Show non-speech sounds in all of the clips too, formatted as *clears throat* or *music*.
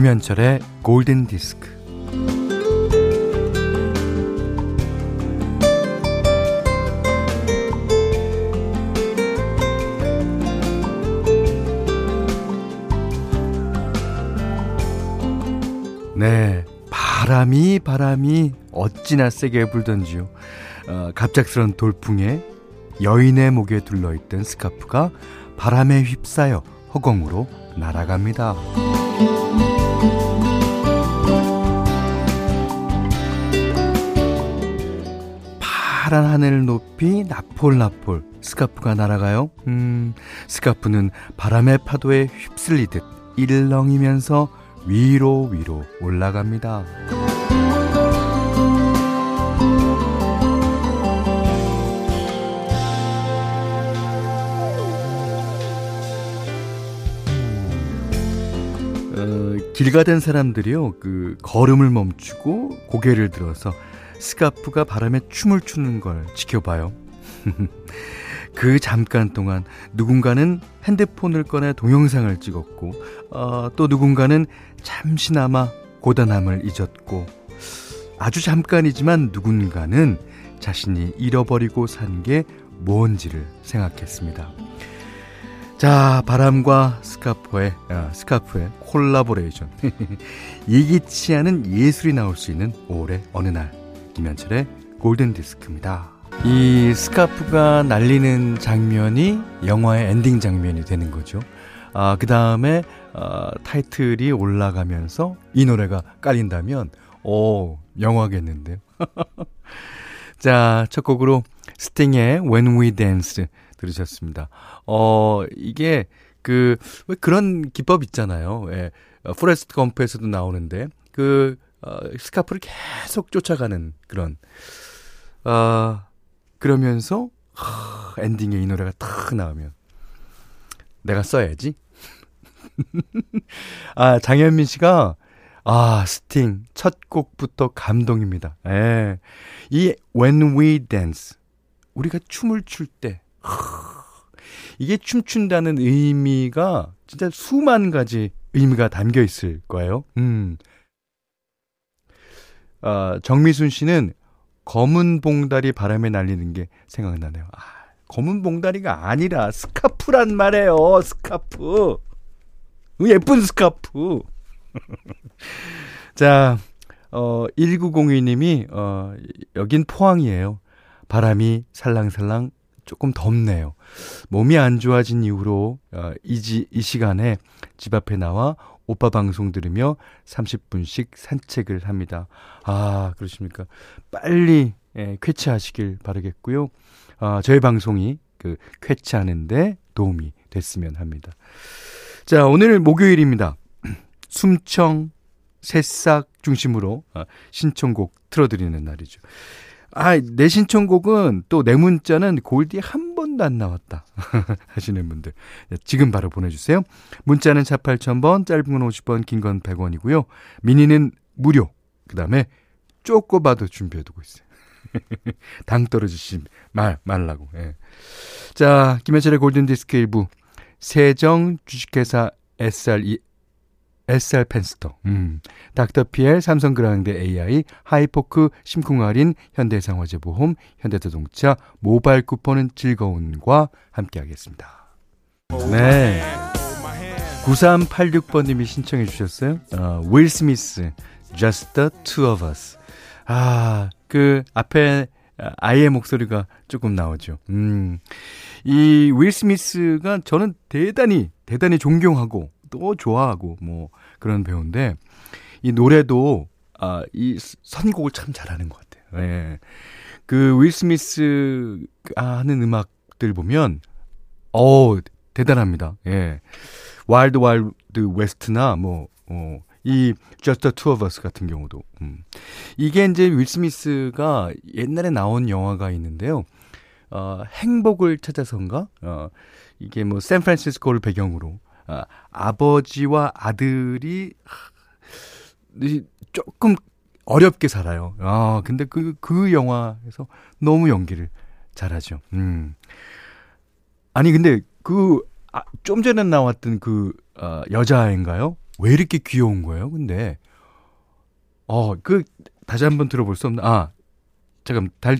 김현철의 골든 디스크. 네, 바람이 바람이 어찌나 세게 불던지요. 어, 갑작스런 돌풍에 여인의 목에 둘러있던 스카프가 바람에 휩싸여 허공으로 날아갑니다. 파란 하늘 높이 나폴나폴 스카프가 날아가요. 음, 스카프는 바람의 파도에 휩쓸리듯 일렁이면서 위로 위로 올라갑니다. 길 가던 사람들이요, 그, 걸음을 멈추고 고개를 들어서 스카프가 바람에 춤을 추는 걸 지켜봐요. *laughs* 그 잠깐 동안 누군가는 핸드폰을 꺼내 동영상을 찍었고, 어, 또 누군가는 잠시나마 고단함을 잊었고, 아주 잠깐이지만 누군가는 자신이 잃어버리고 산 게 뭔지를 생각했습니다. 자, 바람과 스카프의, 아, 스카프의 콜라보레이션. *laughs* 예기치 않은 예술이 나올 수 있는 올해 어느 날. 김현철의 골든 디스크입니다. 이 스카프가 날리는 장면이 영화의 엔딩 장면이 되는 거죠. 아, 그 다음에, 어, 타이틀이 올라가면서 이 노래가 깔린다면, 오, 영화겠는데요. *laughs* 자, 첫 곡으로 스팅의 When We Dance 들으셨습니다. 어, 이게 그, 왜 그런 기법 있잖아요. 예. 어, 포레스트 검프에서도 나오는데, 그, 어, 스카프를 계속 쫓아가는 그런, 아, 어, 그러면서, 하, 엔딩에 이 노래가 탁 나오면, 내가 써야지. *laughs* 아, 장현민 씨가, 아, 스팅, 첫 곡부터 감동입니다. 예. 이 When We Dance, 우리가 춤을 출 때, 이게 춤춘다는 의미가 진짜 수만 가지 의미가 담겨 있을 거예요. 음. 아, 정미순 씨는 검은 봉다리 바람에 날리는 게 생각나네요. 아, 검은 봉다리가 아니라 스카프란 말이에요. 스카프. 예쁜 스카프. *laughs* 자, 어, 1902님이, 어, 여긴 포항이에요. 바람이 살랑살랑 조금 덥네요. 몸이 안 좋아진 이후로 어, 이, 이 시간에 집 앞에 나와 오빠 방송 들으며 30분씩 산책을 합니다. 아, 그러십니까? 빨리 예, 쾌차하시길 바라겠고요. 아, 저희 방송이 그 쾌차하는데 도움이 됐으면 합니다. 자, 오늘 목요일입니다. *clears throat* 숨청, 새싹 중심으로 아, 신청곡 틀어드리는 날이죠. 아, 내 신청곡은 또 내 문자는 골디 한 번도 안 나왔다. *laughs* 하시는 분들. 지금 바로 보내주세요. 문자는 4 8000번, 짧은 건 50번, 긴건 100원이고요. 미니는 무료. 그 다음에 쪼꼬바도 준비해두고 있어요. *laughs* 당 떨어지시 말, 말라고. 예. 자, 김현철의 골든디스크 일부. 세정 주식회사 SR, SR 펜스터, 음, 닥터피엘, 삼성그라운드 AI, 하이포크, 심쿵할인, 현대상화재보험, 현대자동차, 모바일 쿠폰은 즐거운과 함께하겠습니다. 네. 9386번님이 신청해 주셨어요. 어, 윌 스미스, Just the Two of Us. 아, 그 앞에 아이의 목소리가 조금 나오죠. 음. 이 윌 스미스가 저는 대단히 대단히 존경하고 또 좋아하고 뭐 그런 배우인데 이 노래도 아, 이 선곡을 참 잘하는 것 같아요. 예. 그윌 스미스 하는 음악들 보면 어 대단합니다. 예. Wild Wild West나 뭐 어, 이 Just the Two 같은 경우도 음. 이게 이제 윌 스미스가 옛날에 나온 영화가 있는데요. 어, 행복을 찾아서인가? 어, 이게 뭐 샌프란시스코를 배경으로 아, 아버지와 아들이 조금 어렵게 살아요. 아, 근데 그, 그 영화에서 너무 연기를 잘하죠. 음. 아니, 근데 그, 아, 좀 전에 나왔던 그, 어, 여자인가요? 왜 이렇게 귀여운 거예요? 근데 어, 그 다시 한번 들어볼 수 없나? 아, 잠깐 달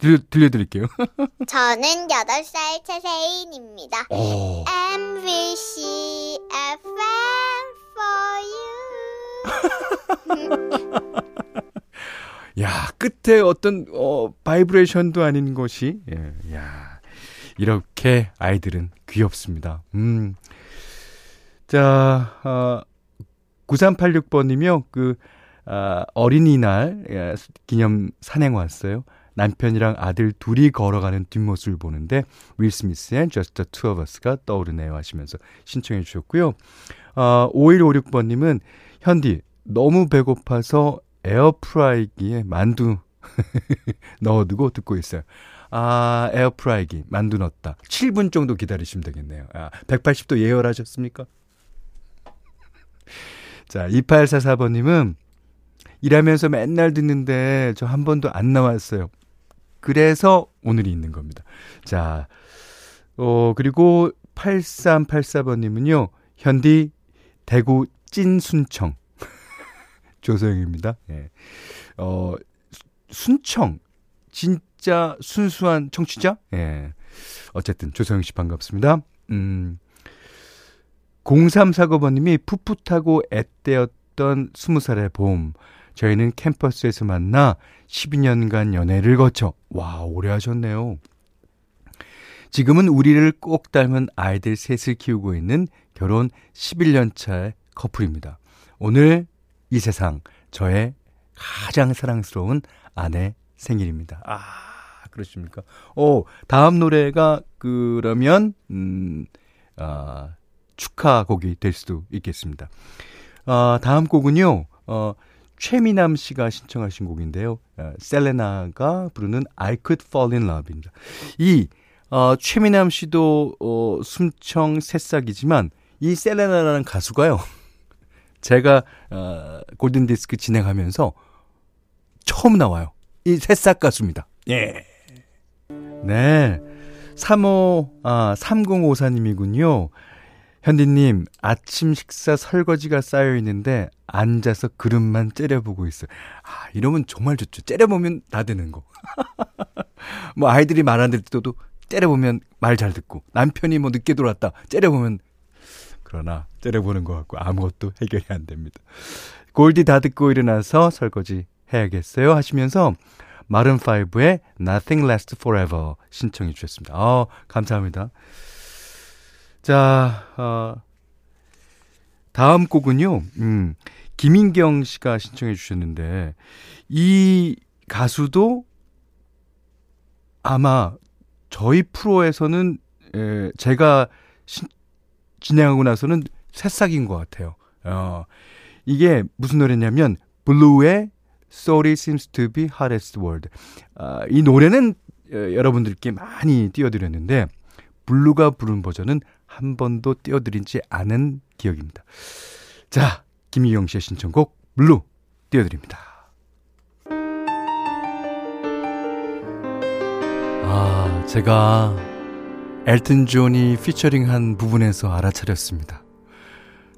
들려, 들려 드릴게요. *laughs* 저는 8살 최세인입니다. 오. MVC FM for you. *laughs* 야, 끝에 어떤, 어, 바이브레이션도 아닌 것이, 예, 야, 이렇게 아이들은 귀엽습니다. 음. 자, 어, 9386번이며, 그, 아, 어린이날 예, 기념 산행 왔어요. 남편이랑 아들 둘이 걸어가는 뒷모습을 보는데 윌 Just the Two of Us가 떠오르네요 하시면서 신청해 주셨고요. 아, 5156번님은 현디 너무 배고파서 에어프라이기에 만두 *laughs* 넣어두고 듣고 있어요. 아, 에어프라이기 만두 넣었다. 7분 정도 기다리시면 되겠네요. 아, 180도 예열하셨습니까? *laughs* 자, 2844번님은 일하면서 맨날 듣는데 저 한 번도 안 나왔어요. 그래서 오늘이 있는 겁니다. 자, 어, 그리고 8384번님은요, 현디 대구 찐순청. *laughs* 조소영입니다. 예. 어, 순청. 진짜 순수한 청취자? 예. 어쨌든 조소영 씨 반갑습니다. 음. 0349번님이 풋풋하고 앳되었던 20살의 봄. 저희는 캠퍼스에서 만나 12년간 연애를 거쳐, 와, 오래 하셨네요. 지금은 우리를 꼭 닮은 아이들 셋을 키우고 있는 결혼 11년 차의 커플입니다. 오늘 이 세상 저의 가장 사랑스러운 아내 생일입니다. 아, 그러십니까? 오, 다음 노래가 그러면, 음, 아, 축하곡이 될 수도 있겠습니다. 아, 다음 곡은요, 어, 최미남 씨가 신청하신 곡인데요. 어, 셀레나가 부르는 I Could Fall in Love입니다. 이 어, 최미남 씨도 어, 숨청 새싹이지만 이 셀레나라는 가수가요. *laughs* 제가 어, 골든 디스크 진행하면서 처음 나와요. 이 새싹 가수입니다. 예. 네. 35, 아, 3054님이군요. 현디님, 아침 식사 설거지가 쌓여 있는데 앉아서 그릇만 째려보고 있어요. 아, 이러면 정말 좋죠. 째려보면 다 되는 거. *laughs* 뭐 아이들이 말안들 때도 째려보면 말 잘 듣고 남편이 뭐 늦게 돌아왔다. 째려보면 그러나 째려보는 것 같고 아무것도 해결이 안 됩니다. 골디 다 듣고 일어나서 설거지 해야겠어요 하시면서 마른5의 Nothing Lasts Forever 신청해 주셨습니다. 아, 감사합니다. 자, 어, 다음 곡은요, 음, 김인경 씨가 신청해 주셨는데, 이 가수도 아마 저희 프로에서는, 에, 제가 신, 진행하고 나서는 새싹인 것 같아요. 어, 이게 무슨 노래냐면, 블루의 Sorry Seems to be the Hardest Word. 아, 이 노래는 어, 여러분들께 많이 띄워드렸는데, 블루가 부른 버전은 한 번도 띄워드리지 않은 기억입니다. 자, 김희영 씨의 신청곡 블루 띄워드립니다. 아, 제가 엘튼 존이 피처링한 부분에서 알아차렸습니다.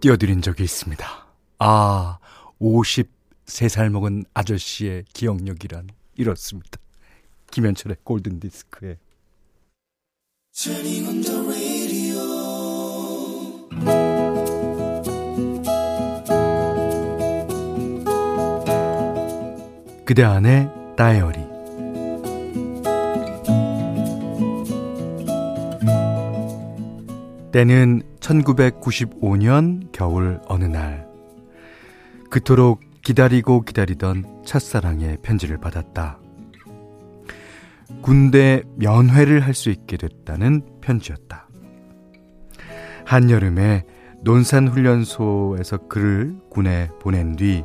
띄워드린 적이 있습니다. 아, 53살 먹은 아저씨의 기억력이란 이렇습니다. 김현철의 골든디스크에 그대 안의 다이어리 때는 1995년 겨울 어느 날 그토록 기다리고 기다리던 첫사랑의 편지를 받았다. 군대 면회를 할 수 있게 됐다는 편지였다. 한여름에 논산훈련소에서 그를 군에 보낸 뒤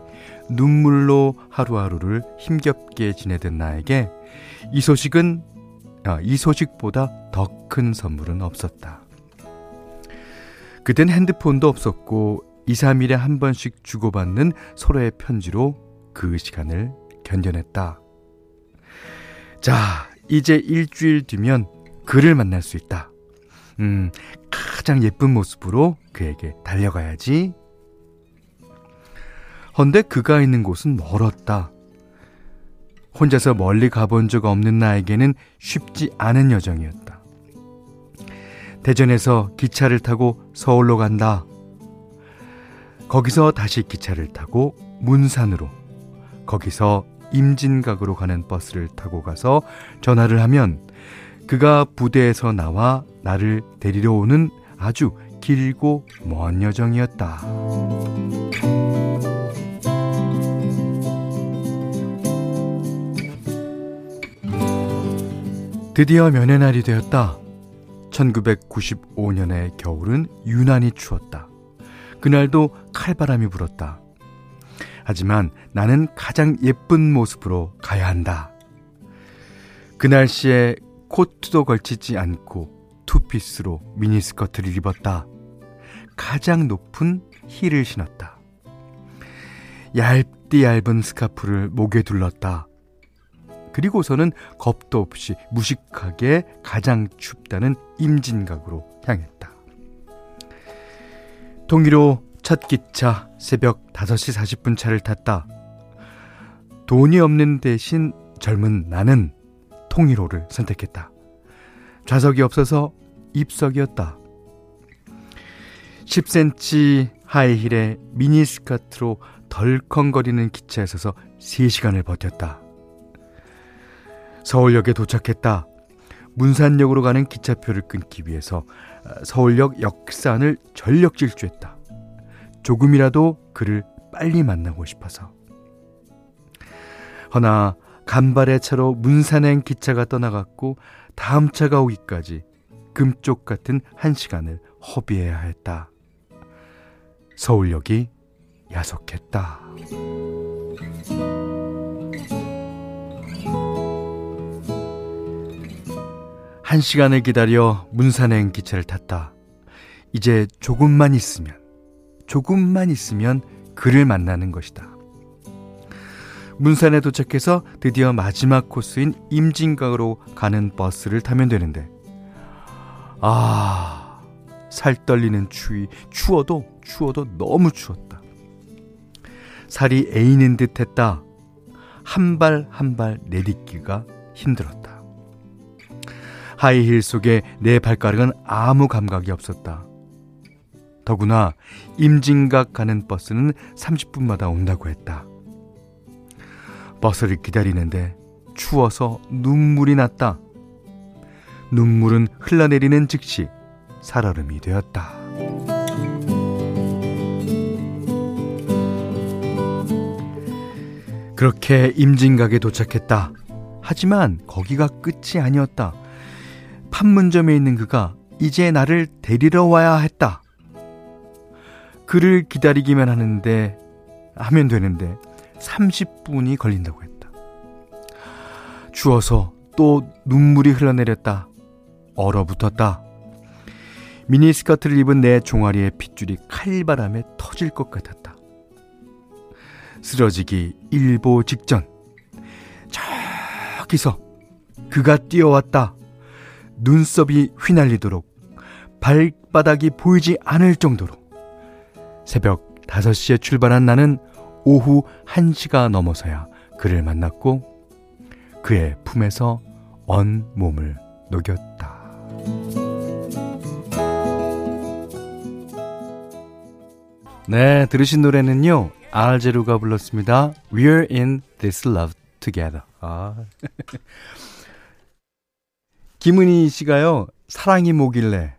눈물로 하루하루를 힘겹게 지내던 나에게 이 소식은 아, 이 소식보다 더 큰 선물은 없었다. 그땐 핸드폰도 없었고 2, 3일에 한 번씩 주고받는 서로의 편지로 그 시간을 견뎌냈다. 자, 이제 일주일 뒤면 그를 만날 수 있다. 음, 가장 예쁜 모습으로 그에게 달려가야지. 헌데 그가 있는 곳은 멀었다. 혼자서 멀리 가본 적 없는 나에게는 쉽지 않은 여정이었다. 대전에서 기차를 타고 서울로 간다. 거기서 다시 기차를 타고 문산으로, 거기서 임진각으로 가는 버스를 타고 가서 전화를 하면 그가 부대에서 나와 나를 데리러 오는 아주 길고 먼 여정이었다. 드디어 면회 날이 되었다. 1995년의 겨울은 유난히 추웠다. 그날도 칼바람이 불었다. 하지만 나는 가장 예쁜 모습으로 가야 한다. 그 날씨에 코트도 걸치지 않고 투피스로 미니스커트를 입었다. 가장 높은 힐을 신었다. 얇디 얇은 스카프를 목에 둘렀다. 그리고서는 겁도 없이 무식하게 가장 춥다는 임진각으로 향했다. 동의로 첫 기차 새벽 5시 40분 차를 탔다. 돈이 없는 대신 젊은 나는 통일호를 선택했다. 좌석이 없어서 입석이었다. 10cm 하이힐에 미니스커트로 덜컹거리는 기차에 서서 3시간을 버텼다. 서울역에 도착했다. 문산역으로 가는 기차표를 끊기 위해서 어, 서울역 역산을 전력 질주했다. 조금이라도 그를 빨리 만나고 싶어서. 허나 간발의 차로 문산행 기차가 떠나갔고 다음 차가 오기까지 금쪽 같은 한 시간을 허비해야 했다. 서울역이 야속했다. 한 시간을 기다려 문산행 기차를 탔다. 이제 조금만 있으면, 조금만 있으면 그를 만나는 것이다. 문산에 도착해서 드디어 마지막 코스인 임진각으로 가는 버스를 타면 되는데, 아, 살 떨리는 추위, 추워도, 추워도 너무 추웠다. 살이 애이는 듯 했다. 한 발 한 발 내딛기가 힘들었다. 하이힐 속에 내 발가락은 아무 감각이 없었다. 더구나 임진각 가는 버스는 30분마다 온다고 했다. 버스를 기다리는데 추워서 눈물이 났다. 눈물은 흘러내리는 즉시 살얼음이 되었다. 그렇게 임진각에 도착했다. 하지만 거기가 끝이 아니었다. 판문점에 있는 그가 이제 나를 데리러 와야 했다. 그를 기다리기만 하는데, 하면 되는데, 30분이 걸린다고 했다. 추워서 또 눈물이 흘러내렸다. 얼어붙었다. 미니스커트를 입은 내 종아리의 핏줄이 칼바람에 터질 것 같았다. 쓰러지기 일보 직전. 저기서 그가 뛰어왔다. 눈썹이 휘날리도록 발바닥이 보이지 않을 정도로 새벽 5시에 출발한 나는 오후 1시가 넘어서야 그를 만났고 그의 품에서 언 몸을 녹였다. 네, 들으신 노래는요. 알제루가 불렀습니다. We're in this love together. 아. *laughs* 김은희 씨가요, 사랑이 뭐길래.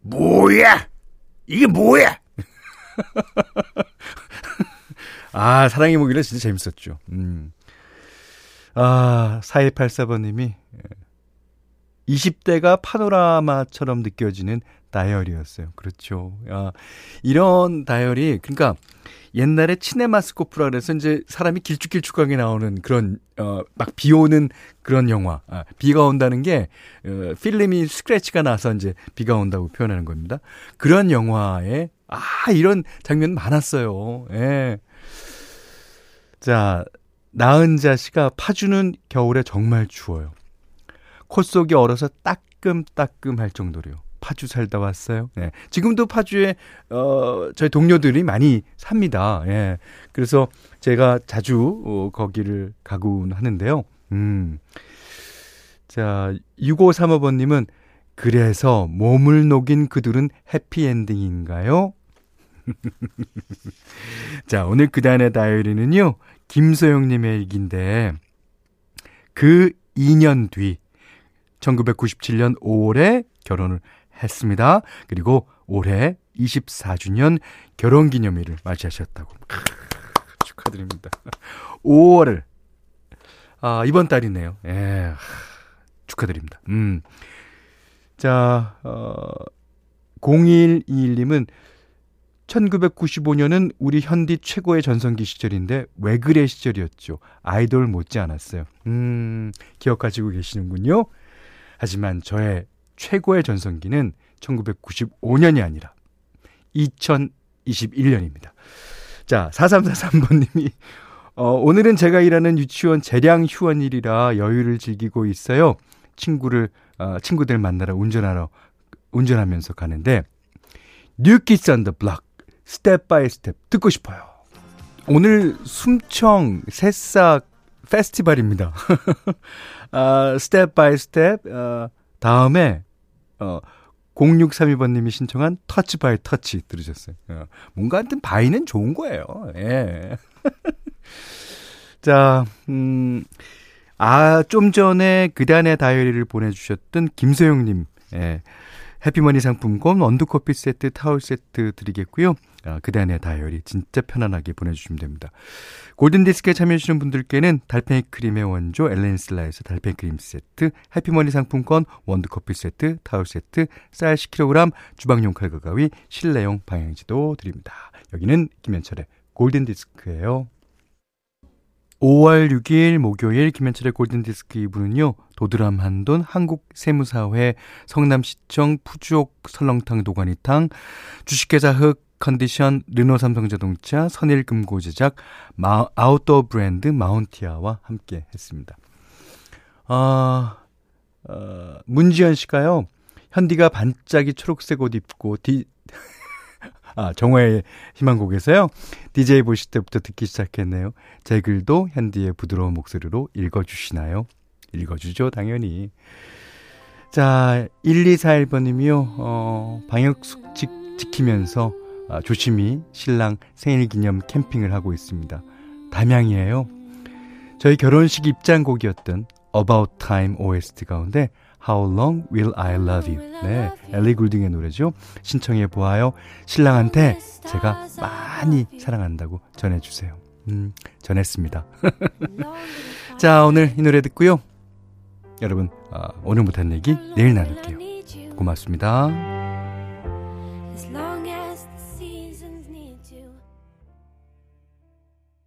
뭐야? 이게 뭐야? *laughs* 아, 사랑이 뭐길래 진짜 재밌었죠. 음. 아, 4284번님이 20대가 파노라마처럼 느껴지는 다이어리였어요. 그렇죠. 아, 이런 다이어리, 그러니까 옛날에 치네마스코프라 그래서 이제 사람이 길쭉길쭉하게 나오는 그런 어 막 비 오는 그런 영화. 아, 비가 온다는 게 어, 필름이 스크래치가 나서 이제 비가 온다고 표현하는 겁니다. 그런 영화에 아 이런 장면 많았어요. 예. 자, 나은자 씨가 파주는 겨울에 정말 추워요. 콧속이 얼어서 따끔따끔 할 정도로요. 파주 살다 왔어요. 예. 지금도 파주에, 어, 저희 동료들이 많이 삽니다. 예. 그래서 제가 자주, 어, 거기를 가곤 하는데요. 음. 자, 6535번 님은, 그래서 몸을 녹인 그들은 해피엔딩인가요? *laughs* 자, 오늘 그단의 다이어리는요, 김소영 님의 얘기인데, 그 2년 뒤, 1997년 5월에 결혼을 했습니다. 그리고 올해 24주년 결혼 기념일을 맞이하셨다고. *laughs* 축하드립니다. 5월을, 아, 이번 달이네요. 예, 축하드립니다. 음. 자, 어, 0121님은 1995년은 우리 현디 최고의 전성기 시절인데 왜 그래 시절이었죠. 아이돌 못지 않았어요. 음, 기억하시고 계시는군요. 하지만 저의 최고의 전성기는 1995년이 아니라 2021년입니다. 자, 4343번님이 어, 오늘은 제가 일하는 유치원 재량 휴원일이라 여유를 즐기고 있어요. 친구를 어, 친구들 만나러 운전하러 운전하면서 가는데 New Kids on the Block Step by Step 듣고 싶어요. 오늘 신청 새싹 페스티벌입니다. *laughs* 아, Step by Step 어, 다음에 어 0632번님이 신청한 Touch by Touch 들으셨어요. 어, 뭔가 하여튼 by는 좋은 거예요. 예. *laughs* 자, 음, 아, 좀 전에 그단의 다이어리를 보내주셨던 김소영님, 예. 해피머니 상품권, 원두커피 세트, 타월 세트 드리겠고요. 아, 그단의 다이어리 진짜 편안하게 보내주시면 됩니다. 골든디스크에 참여해주시는 분들께는 달팽이 크림의 원조 엘렌슬라에서 달팽이 크림 세트, 해피머니 상품권, 원두커피 세트, 타월 세트, 쌀 10kg, 주방용 칼과 가위, 실내용 방향지도 드립니다. 여기는 김현철의 골든디스크예요. 5월 6일 목요일 김현철의 골든디스크 2부는요. 도드람 한돈 한국세무사회 성남시청 푸주옥 설렁탕 도가니탕 주식회사 흑 컨디션 르노 삼성자동차 선일금고 제작 마, 아웃도어 브랜드 마운티아와 함께 했습니다. 아, 어, 문지연 씨가요. 현디가 반짝이 초록색 옷 입고 디, 아, 정화의 희망곡에서요. DJ 보실 때부터 듣기 시작했네요. 제 글도 현디의 부드러운 목소리로 읽어주시나요? 읽어주죠, 당연히. 자, 1241번님이요, 어, 방역수칙 지키면서 아, 조심히 신랑 생일 기념 캠핑을 하고 있습니다. 담양이에요. 저희 결혼식 입장곡이었던 About Time OST 가운데 How Long Will I Love You? 네, 엘리 굴딩의 노래죠. 신청해 보아요. 신랑한테 제가 많이 사랑한다고 전해주세요. 음, 전했습니다. *laughs* 자, 오늘 이 노래 듣고요. 여러분, 아, 오늘 못한 얘기 내일 나눌게요. 고맙습니다.